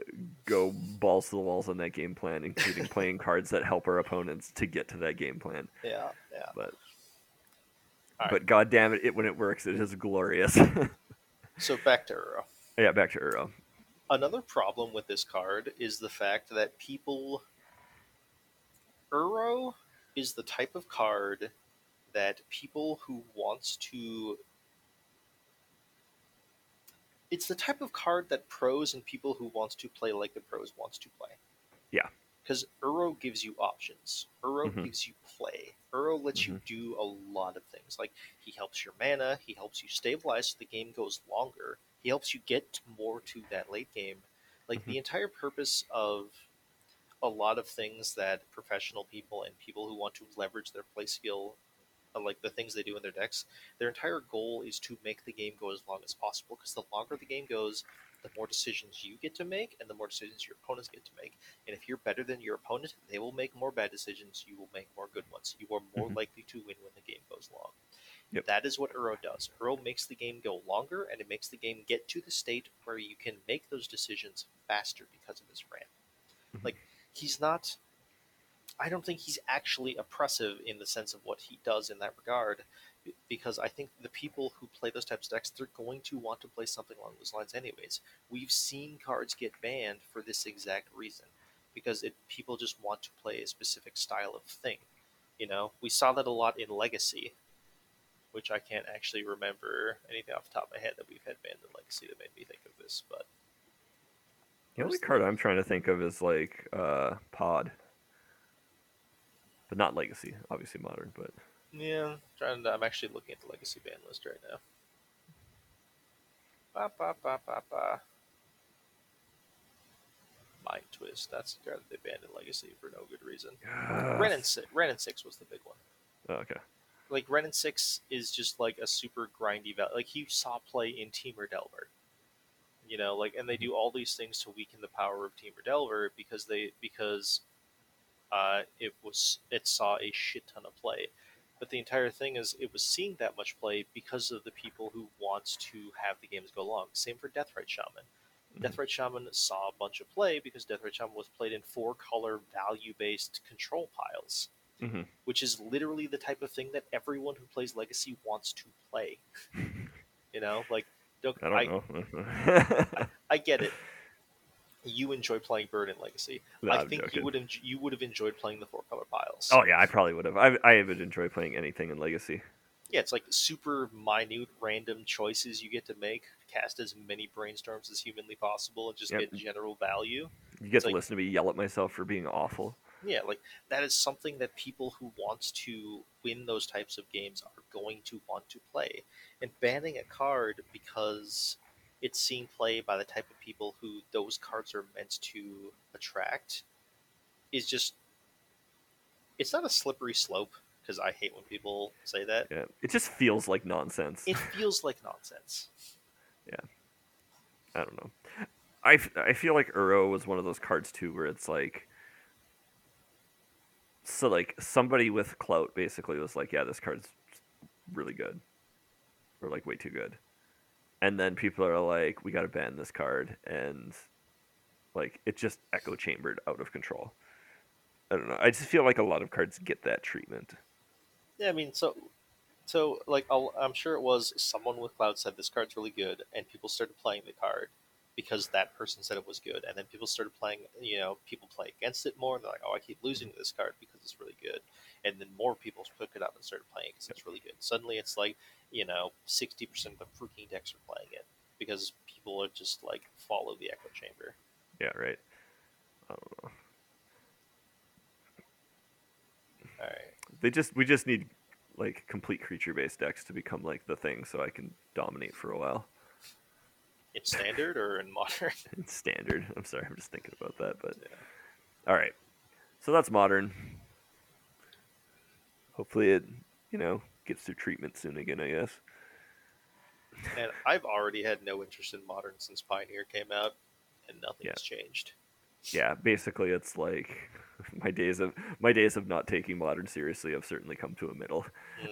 go balls to the walls on that game plan, including playing cards that help our opponents to get to that game plan. Yeah, yeah. But All but god damn it, it when it works, it is glorious. So back to Uro. yeah, back to Uro. Another problem with this card is the fact that people. Uro is the type of card that people who wants to. It's the type of card that pros and people who wants to play like the pros wants to play. Yeah. Because Uro gives you options. Uro Mhm. gives you play. Uro lets Mm-hmm. you do a lot of things. Like he helps your mana, he helps you stabilize so the game goes longer. He helps you get more to that late game. Like Mm-hmm. the entire purpose of a lot of things that professional people and people who want to leverage their play skill, uh, like the things they do in their decks, their entire goal is to make the game go as long as possible. Because the longer the game goes, the more decisions you get to make, and the more decisions your opponents get to make. And if you're better than your opponent, they will make more bad decisions. You will make more good ones. You are more Mhm. likely to win when the game goes long. Yep. That is what Uro does. Uro makes the game go longer, and it makes the game get to the state where you can make those decisions faster because of his ramp. Mhm. Like he's not. I don't think he's actually oppressive in the sense of what he does in that regard, because I think the people who play those types of decks, they're going to want to play something along those lines anyways. We've seen cards get banned for this exact reason, because it people just want to play a specific style of thing. You know, we saw that a lot in Legacy, which I can't actually remember anything off the top of my head that we've had banned in Legacy that made me think of this, but The only card I'm trying to think of is like uh, Pod, but not Legacy, obviously modern. But Yeah, trying to, I'm actually looking at the legacy ban list right now. Ba, ba, ba, ba, ba. Mind Twist. That's the card that they banned in Legacy for no good reason. Wrenn and, Si- Wrenn and Six was the big one. oh, okay, like Wrenn and Six is just like a super grindy val Like he saw play in Temur Delver, you know, like and they do all these things to weaken the power of Temur Delver because they because uh, it was it saw a shit ton of play. But the entire thing is it was seeing that much play because of the people who wants to have the games go long. Same for Deathrite Shaman. Mhm. Deathrite Shaman saw a bunch of play because Deathrite Shaman was played in four color value based control piles, Mhm. which is literally the type of thing that everyone who plays Legacy wants to play. You know, like don't, I don't know. I get it. You enjoy playing Bird in Legacy. No, I I'm think joking. you would enj- you would have enjoyed playing the four color piles. Oh yeah, I probably would have. I I would enjoy playing anything in Legacy. Yeah, it's like super minute, random choices you get to make. Cast as many brainstorms as humanly possible, and just Yep. get general value. You get It's to like- listen to me yell at myself for being awful. Yeah, like that is something that people who wants to win those types of games are going to want to play. And banning a card because it's seen play by the type of people who those cards are meant to attract is just it's not a slippery slope because I hate when people say that. Yeah, it just feels like nonsense. It feels like nonsense. Yeah, I don't know. I, I feel like Uro was one of those cards too, where it's like, so like somebody with clout basically was like, yeah, this card's really good, or like way too good, and then people are like, we got to ban this card, and like it just echo chambered out of control. I don't know. I just feel like a lot of cards get that treatment. Yeah, I mean, so, so like, I'll, I'm sure it was someone with Cloud said this card's really good, and people started playing the card because that person said it was good, and then people started playing. You know, people play against it more, and they're like, "Oh, I keep losing this card because it's really good," and then more people pick it up and start playing because it's really good. Suddenly, it's like, you know, sixty percent of the freaking decks are playing it because people are just like follow the echo chamber. Yeah, right. I don't know. All right. They just we just need like complete creature based decks to become like the thing, so I can dominate for a while. In standard or in modern? It's standard. I'm sorry, I'm just thinking about that, but Yeah. all right. So that's modern. Hopefully it, you know, gets through treatment soon again, I guess. And I've already had no interest in modern since Pioneer came out, and nothing's Yeah. changed. Yeah, basically it's like my days of my days of not taking modern seriously have certainly come to a middle.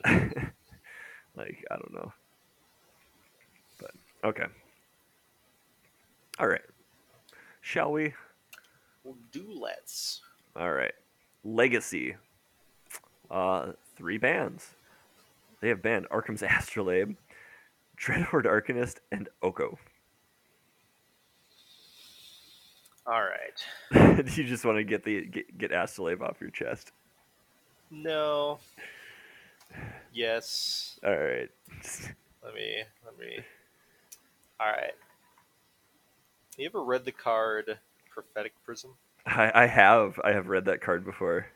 Mm. like, I don't know. But okay. All right. Shall we? Well, do let's. All right. Legacy. Uh, three bands. They have banned Arcum's Astrolabe, Dreadhorde Arcanist, and Oko. All right. Do you just want to get the get, get Astrolabe off your chest? No. Yes. All right. Let me. Let me. All right. You ever read the card Prophetic Prism? I, I have I have read that card before.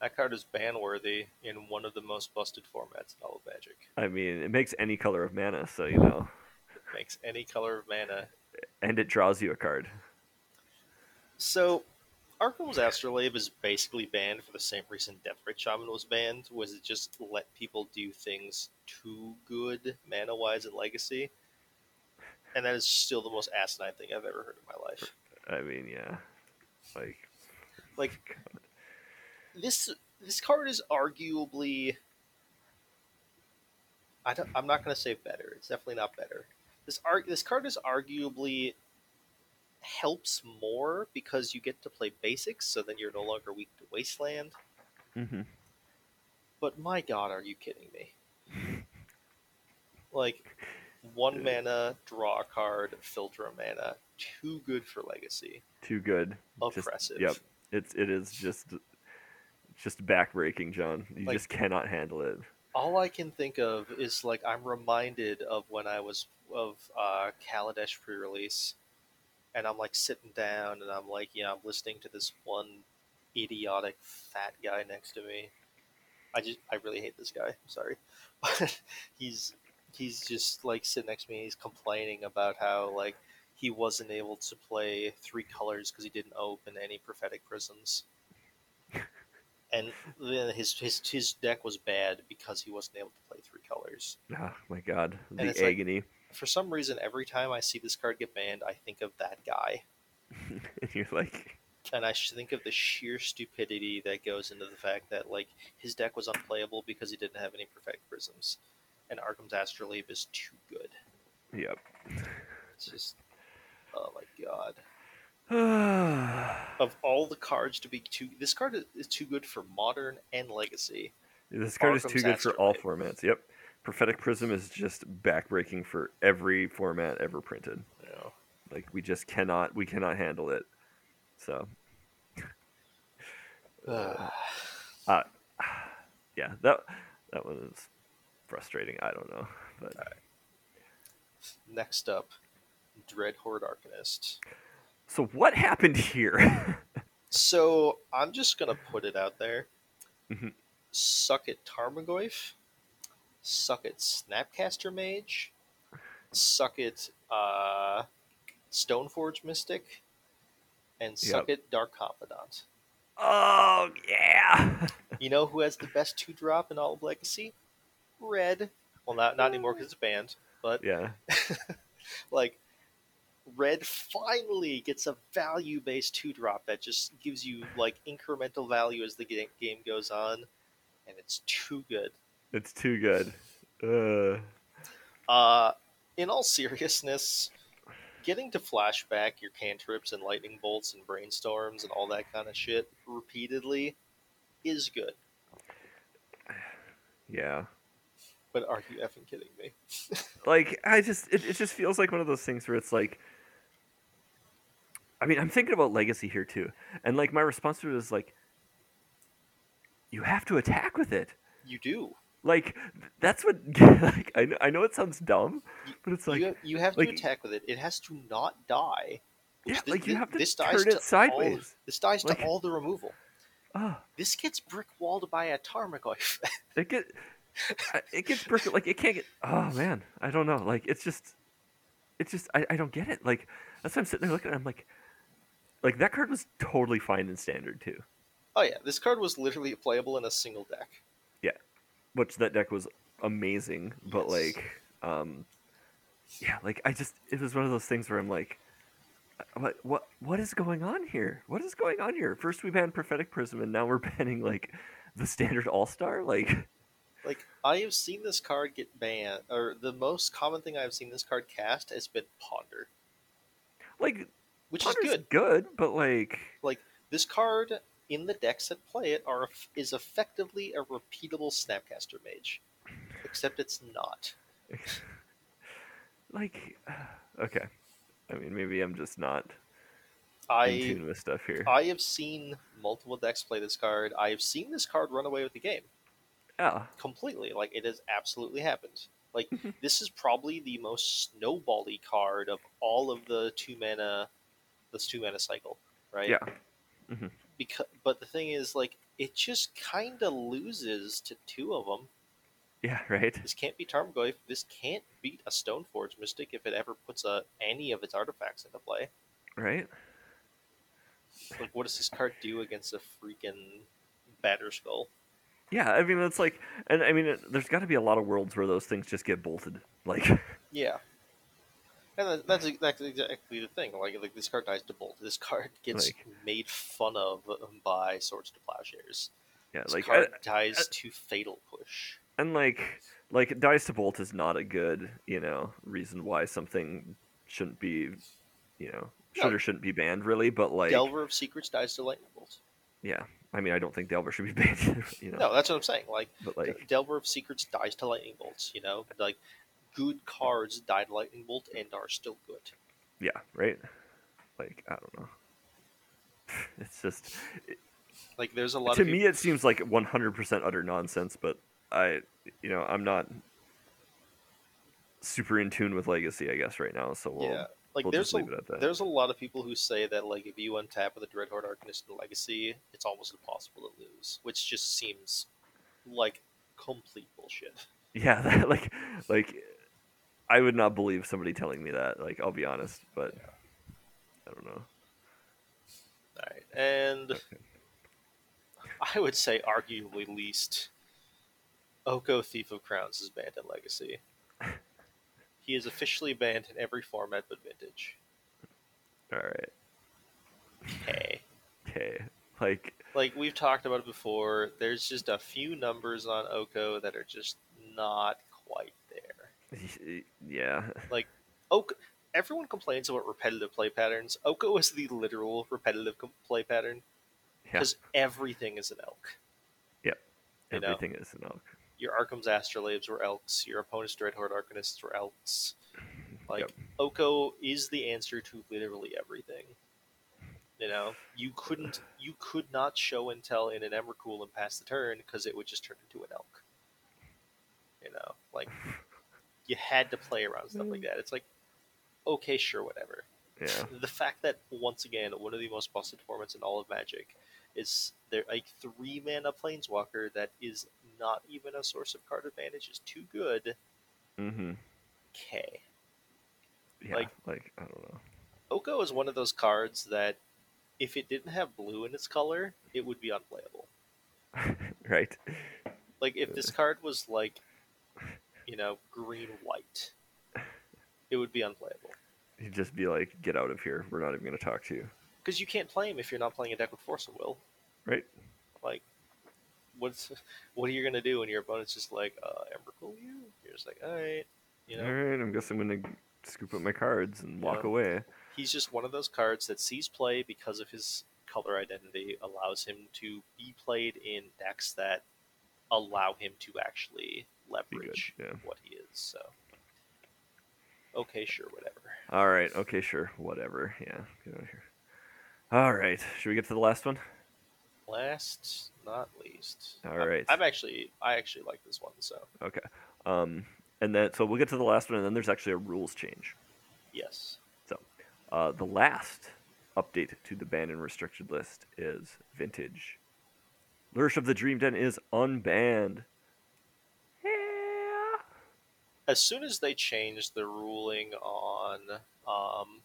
That card is ban worthy in one of the most busted formats in all of Magic. I mean, it makes any color of mana, so you know, It makes any color of mana. and it draws you a card. So, Arcum's Astrolabe is basically banned for the same reason Deathrite Shaman was banned, was it just let people do things too good mana-wise in Legacy. And that is still the most asinine thing I've ever heard in my life. I mean, yeah, like Like, this this card is arguably I don't, I'm not going to say better. It's definitely not better. This arg, this card is arguably helps more because you get to play basics, so then you're no longer weak to wasteland. hmm But my god, are you kidding me? Like one mana, draw a card, filter a mana, too good for legacy. too good. Just- Oppressive. yep, it's it is just just backbreaking, John. You Like- just cannot handle it. All I can think of is like I'm reminded of when I was of uh, Kaladesh pre-release, and I'm like sitting down and I'm like, yeah, I'm listening to this one idiotic fat guy next to me. I just I really hate this guy. I'm sorry, but he's he's just like sitting next to me. He's complaining about how like he wasn't able to play three colors because he didn't open any prophetic prisms. And then his his his deck was bad because he wasn't able to play three colors. Oh my god, the it's like- agony. For some reason, every time I see this card get banned, I think of that guy, and you're like, and I should think of the sheer stupidity that goes into the fact that like his deck was unplayable because he didn't have any perfect prisms, and Arcum's Astrolabe is too good. yep. It's just, oh my god. Of all the cards to be too, this card is- too good for Modern and Legacy. This card is too good for all formats. Yep. Prophetic Prism is just backbreaking for every format ever printed. Know, Like we just cannot, we cannot handle it. So Ugh. Uh, yeah, that that one is frustrating. I don't know, but Next up, Dreadhorde Arcanist. So what happened here? So I'm just gonna put it out there. Mhm. Suck it, Tarmogoyf. Suck it, Snapcaster Mage. Suck it, uh, Stoneforge Mystic. And suck it, Dark Confidant. oh yeah, You know who has the best two drop in all of Legacy? Red. Well, not not anymore because it's banned. But yeah, like, Red finally gets a value based two drop that just gives you like incremental value as the game goes on, and it's too good. it's too good. Uh, Uh, in all seriousness, getting to flashback your cantrips and lightning bolts and brainstorms and all that kind of shit repeatedly is good. yeah. But are you effing kidding me? like I just it, it just feels like one of those things where it's like I mean, I'm thinking about legacy here too. And like my response to it is like you have to attack with it. You do. Like that's what like I know, I know it sounds dumb, but it's like you, you have like- to attack with it. It has to not die. yeah, thi- like you have to this turn dies it to sideways. All, this dies Like- to all the removal. Oh, This gets brick walled by a Tarmogoyf. it get it gets brick like it can't get oh man, I don't know. Like it's just it's just I, I don't get it. Like that's why I'm sitting there looking I'm like like that card was totally fine in standard too. oh yeah, this card was literally playable in a single deck. Yeah, which that deck was amazing but Yes. like um yeah like i just it was one of those things where i'm like what what what is going on here what is going on here first we banned prophetic prism and now we're banning like the standard all-star like Like I have seen this card get banned, or the most common thing I've seen this card cast has been Ponder, like which is good. good but like like This card in the decks that play it are is effectively a repeatable Snapcaster Mage, except it's not. like okay i mean maybe i'm just not in I tune with stuff here I have seen multiple decks play this card. I have seen this card run away with the game yeah completely. Like it has absolutely happened. Like this is probably the most snowbally card of all of the two mana, this two mana cycle, right? yeah mm-hmm. Because, but the thing is, like, it just kind of loses to two of them. yeah right This can't be Tarmogoyf. This can't beat a Stoneforge Mystic if it ever puts a, any of its artifacts into play. right Like, what does this card do against a freaking Batterskull? yeah i mean it's like and i mean it, there's got to be a lot of worlds where those things just get bolted like Yeah. And that's that's exactly the thing. Like, like this card dies to Bolt. This card gets Like- made fun of by Swords to Plowshares. yeah This like card I- dies I- to Fatal Push. and like like dice to bolt is not a good you know reason why something shouldn't be you know should No. or shouldn't be banned really but like Delver of Secrets dies to Lightning Bolt. yeah i mean i don't think delver should be banned you know No, that's what I'm saying. Like, but like Delver of Secrets dies to Lightning Bolts. You know, like good cards died Lightning Bolt and are still good. yeah right like i don't know it's just Like, there's a lot to me it seems like 100% utter nonsense but i you know i'm not super in tune with legacy i guess right now so we'll yeah. Like, we'll there's just a, it at that. there's a lot of people who say that like if you untap with a Dreadhorde Arcanist in Legacy, it's almost impossible to lose, which just seems like complete bullshit. Yeah, that, like like I would not believe somebody telling me that. Like I'll be honest, but I don't know. Alright, and I would say arguably least. Oko Thief of Crowns is banned in Legacy. he is officially banned in every format but Vintage. All right. Okay. Okay. Like Like we've talked about it before, there's just a few numbers on Oko that are just not quite there. yeah. Like Oko, everyone complains about repetitive play patterns. Oko is the literal repetitive play pattern Yeah. because everything is an elk. you know. Everything is an elk. Your Arcum's Astrolabes were elks. Your opponent's Dreadhorde Arcanists were elks. Like Yep. Oko is the answer to literally everything. You know, you couldn't, you could not show and tell in an Emrakul and pass the turn because it would just turn into an elk. You know, like you had to play around stuff like that. It's like, okay, sure, whatever. Yeah. The fact that once again one of the most busted formats in all of Magic is there a three mana planeswalker that is not even a source of card advantage is too good. Mm-hmm. Okay. Yeah. Like- Like, I don't know. Oko is one of those cards that if it didn't have blue in its color, it would be unplayable. right. Like if this card was like, you know, green white, it would be unplayable. He'd just be like, "Get out of here. We're not even going to talk to you." Because you can't play him if you're not playing a deck with Force of Will. Right. Like, what's what are you gonna do when your opponent's just like, uh, Emrakul you? You're just like, all right, you know. All right. I'm guessing I'm going to scoop up my cards and walk Yeah. away. He's just one of those cards that sees play because of his color identity, allows him to be played in decks that allow him to actually leverage yeah. what he is. So, okay, sure, whatever. All right. Okay. Sure. Whatever. Yeah. Get out of here. All right. Should we get to the last one? Last, not least. All right. I'm- I'm actually, I actually like this one. So, Okay. Um, and then so we'll get to the last one, and then there's actually a rules change. yes, So, Uh, the last update to the banned and restricted list is Vintage. Lurrus of the Dream-Den is unbanned. Yeah. As soon as they changed the ruling on um,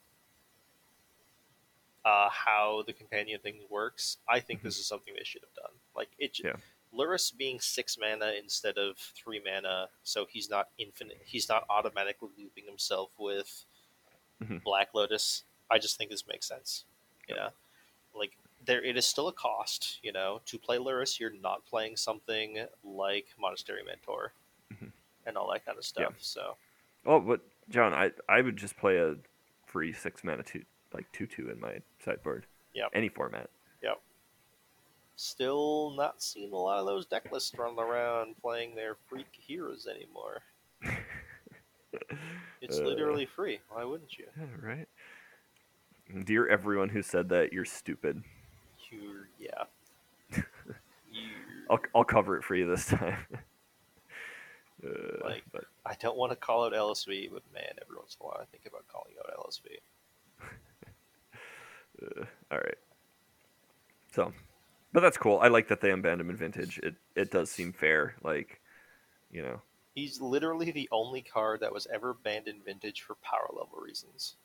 uh, how the companion thing works, I think this is something they should have done. Like it, Yeah. Lurrus being six mana instead of three mana, so he's not infinite. He's not automatically looping himself with Mhm. Black Lotus. I just think this makes sense. Yeah, like there, it is still a cost. You know, to play Lurrus, you're not playing something like Monastery Mentor Mhm. And all that kind of stuff. Yeah. So. Oh, but John, I I would just play a free six mana two like two two in my sideboard. Yep. Any format. Yep. Still not seeing a lot of those deck lists running around playing their freak heroes anymore. It's Uh. literally free. Why wouldn't you? Yeah, right. Dear everyone who said that, you're stupid. You're, yeah. you I'll I'll cover it for you this time. uh, Like- but I don't want to call out LSV, but man, every once in a while I think about calling out LSV. Uh, all right. So, but that's cool. I like that they unbanned him in vintage. It it does seem fair. Like, you know, He's literally the only card that was ever banned in Vintage for power level reasons.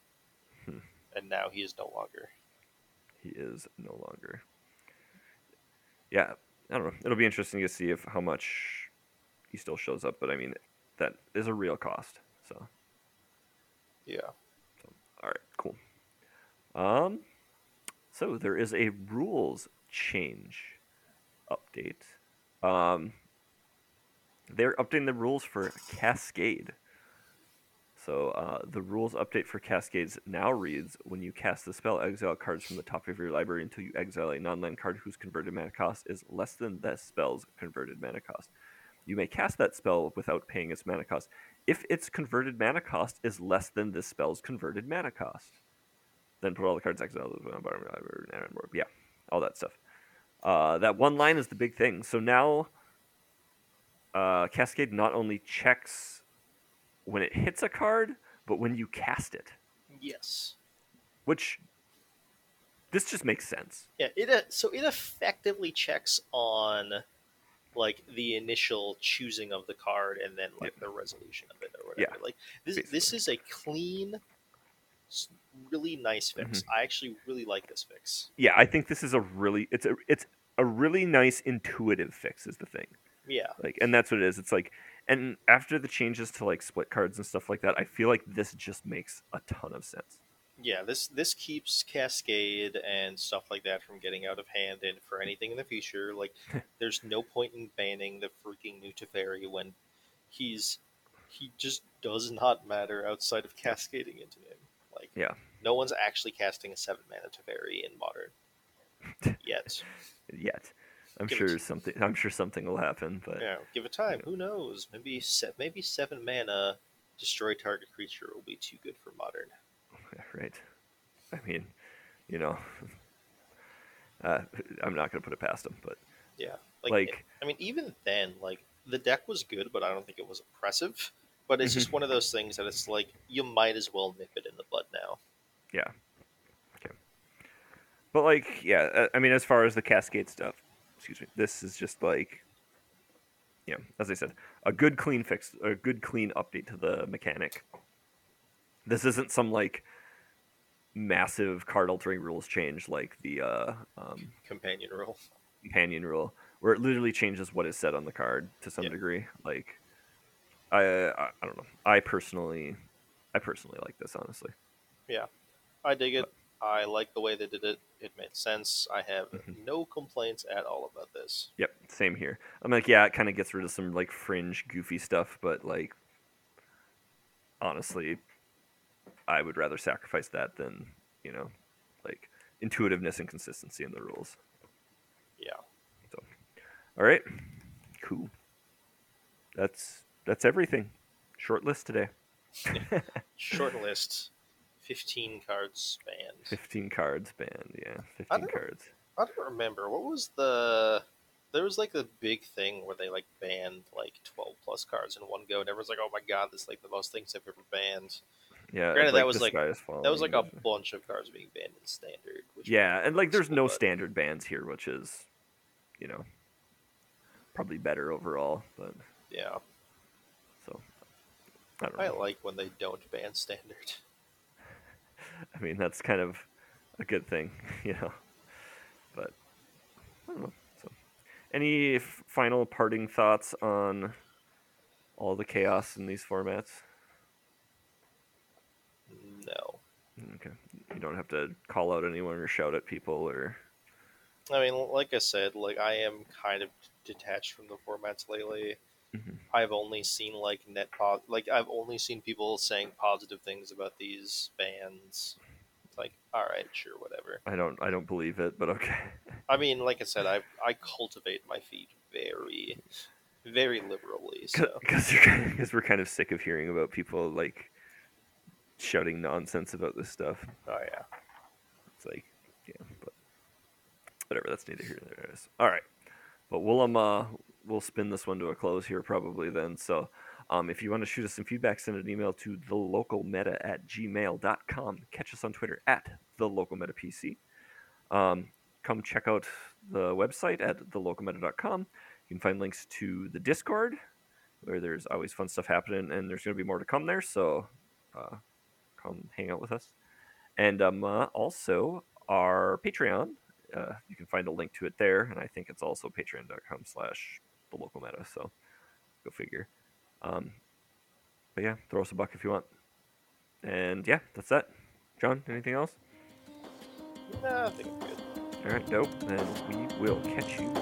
Hmm. And now he is no longer. he is no longer. Yeah, I don't know. It'll be interesting to see if how much he still shows up. But I mean, that is a real cost. So, Yeah. all right, cool. Um, so there is a rules change update. Um, they're updating the rules for Cascade. So uh, the rules update for Cascades now reads: When you cast the spell, exile cards from the top of your library until you exile a non-land card whose converted mana cost is less than that spell's converted mana cost. You may cast that spell without paying its mana cost if its converted mana cost is less than this spell's converted mana cost. Then put all the cards exiled to of your library. Yeah, all that stuff. Uh, that one line is the big thing. So now, uh, Cascade not only checks when it hits a card, but when you cast it, Yes. which this just makes sense. Yeah, it uh, so it effectively checks on like the initial choosing of the card and then like the resolution of it or whatever. Yeah, Like this this is a clean really nice fix. Mm-hmm. I actually really like this fix. Yeah, I think this is a really it's a it's a really nice intuitive fix is the thing. Yeah. Like, and that's what it is. It's like, and after the changes to like split cards and stuff like that, I feel like this just makes a ton of sense. Yeah, this this keeps Cascade and stuff like that from getting out of hand, and for anything in the future, like there's no point in banning the freaking new Teferi when he's he just does not matter outside of cascading into him. Like Yeah. no one's actually casting a seven mana Teferi in modern yet. Yet, I'm Give sure something. I'm sure something will happen, but Yeah, give it time. Who knows? Maybe se- maybe seven mana destroy target creature will be too good for modern. Right. I mean, you know, uh, I'm not gonna put it past him, but Yeah, like, like, I mean, even then, like the deck was good, but I don't think it was impressive. But it's Mm-hmm. just one of those things that it's like you might as well nip it in the bud now. yeah, okay. But like, yeah, uh, I mean, as far as the Cascade stuff, excuse me, this is just like, you know, as I said, a good clean fix, a good clean update to the mechanic. This isn't some like massive card altering rules change like the uh, um, Companion rule. companion rule where it literally changes what is said on the card to some Yeah. degree like I, I i don't know i personally i personally like this honestly Yeah, I dig it. I like the way they did it. It made sense. I have Mhm. no complaints at all about this. yep same here i'm like yeah it kind of gets rid of some like fringe goofy stuff but like honestly i would rather sacrifice that than you know like intuitiveness and consistency in the rules Yeah. So, all right cool that's that's everything short list today Short list. Fifteen cards banned. 15 cards banned yeah 15 don't- cards I don't remember what was the. There was like a big thing where they like banned like twelve plus cards in one go, and everyone's like, "Oh my god, this is like the most things I've ever banned." Yeah, Granted, that was like- That was like a bunch of cards being banned in standard. Which yeah, and like there's no standard bans here, which is, you know, probably better overall. But Yeah, so I don't I know. like when they don't ban standard. I mean, that's kind of a good thing, you know. But I don't know. So, any f- final parting thoughts on all the chaos in these formats? No, Okay, you don't have to call out anyone or shout at people or I mean, like I said, like I am kind of detached from the formats lately. Mhm. I've only seen like net po- like I've only seen people saying positive things about these bands. It's like, all right, sure, whatever. I don't I don't believe it, but okay. I mean, like I said, I I cultivate my feed very, very liberally. So because because we're kind of sick of hearing about people like shouting nonsense about this stuff. oh yeah, It's like, yeah, but whatever. That's neither here nor there. All right, but we'll um uh, we'll spin this one to a close here probably then. So. Um, if you want to shoot us some feedback, send an email to thelocalmeta at gmail.com. Catch us on Twitter at thelocalmetapc. Um, come check out the website at thelocalmeta.com. You can find links to the Discord, where there's always fun stuff happening, and there's going to be more to come there. So uh, come hang out with us. And um, uh, also our Patreon. Uh, you can find a link to it there, and I think it's also patreon.com slash the local meta. So go figure. Um, but yeah, throw us a buck if you want. And yeah, that's that. John, anything else? nah, I think I'm good. All right, dope. Then we will catch you.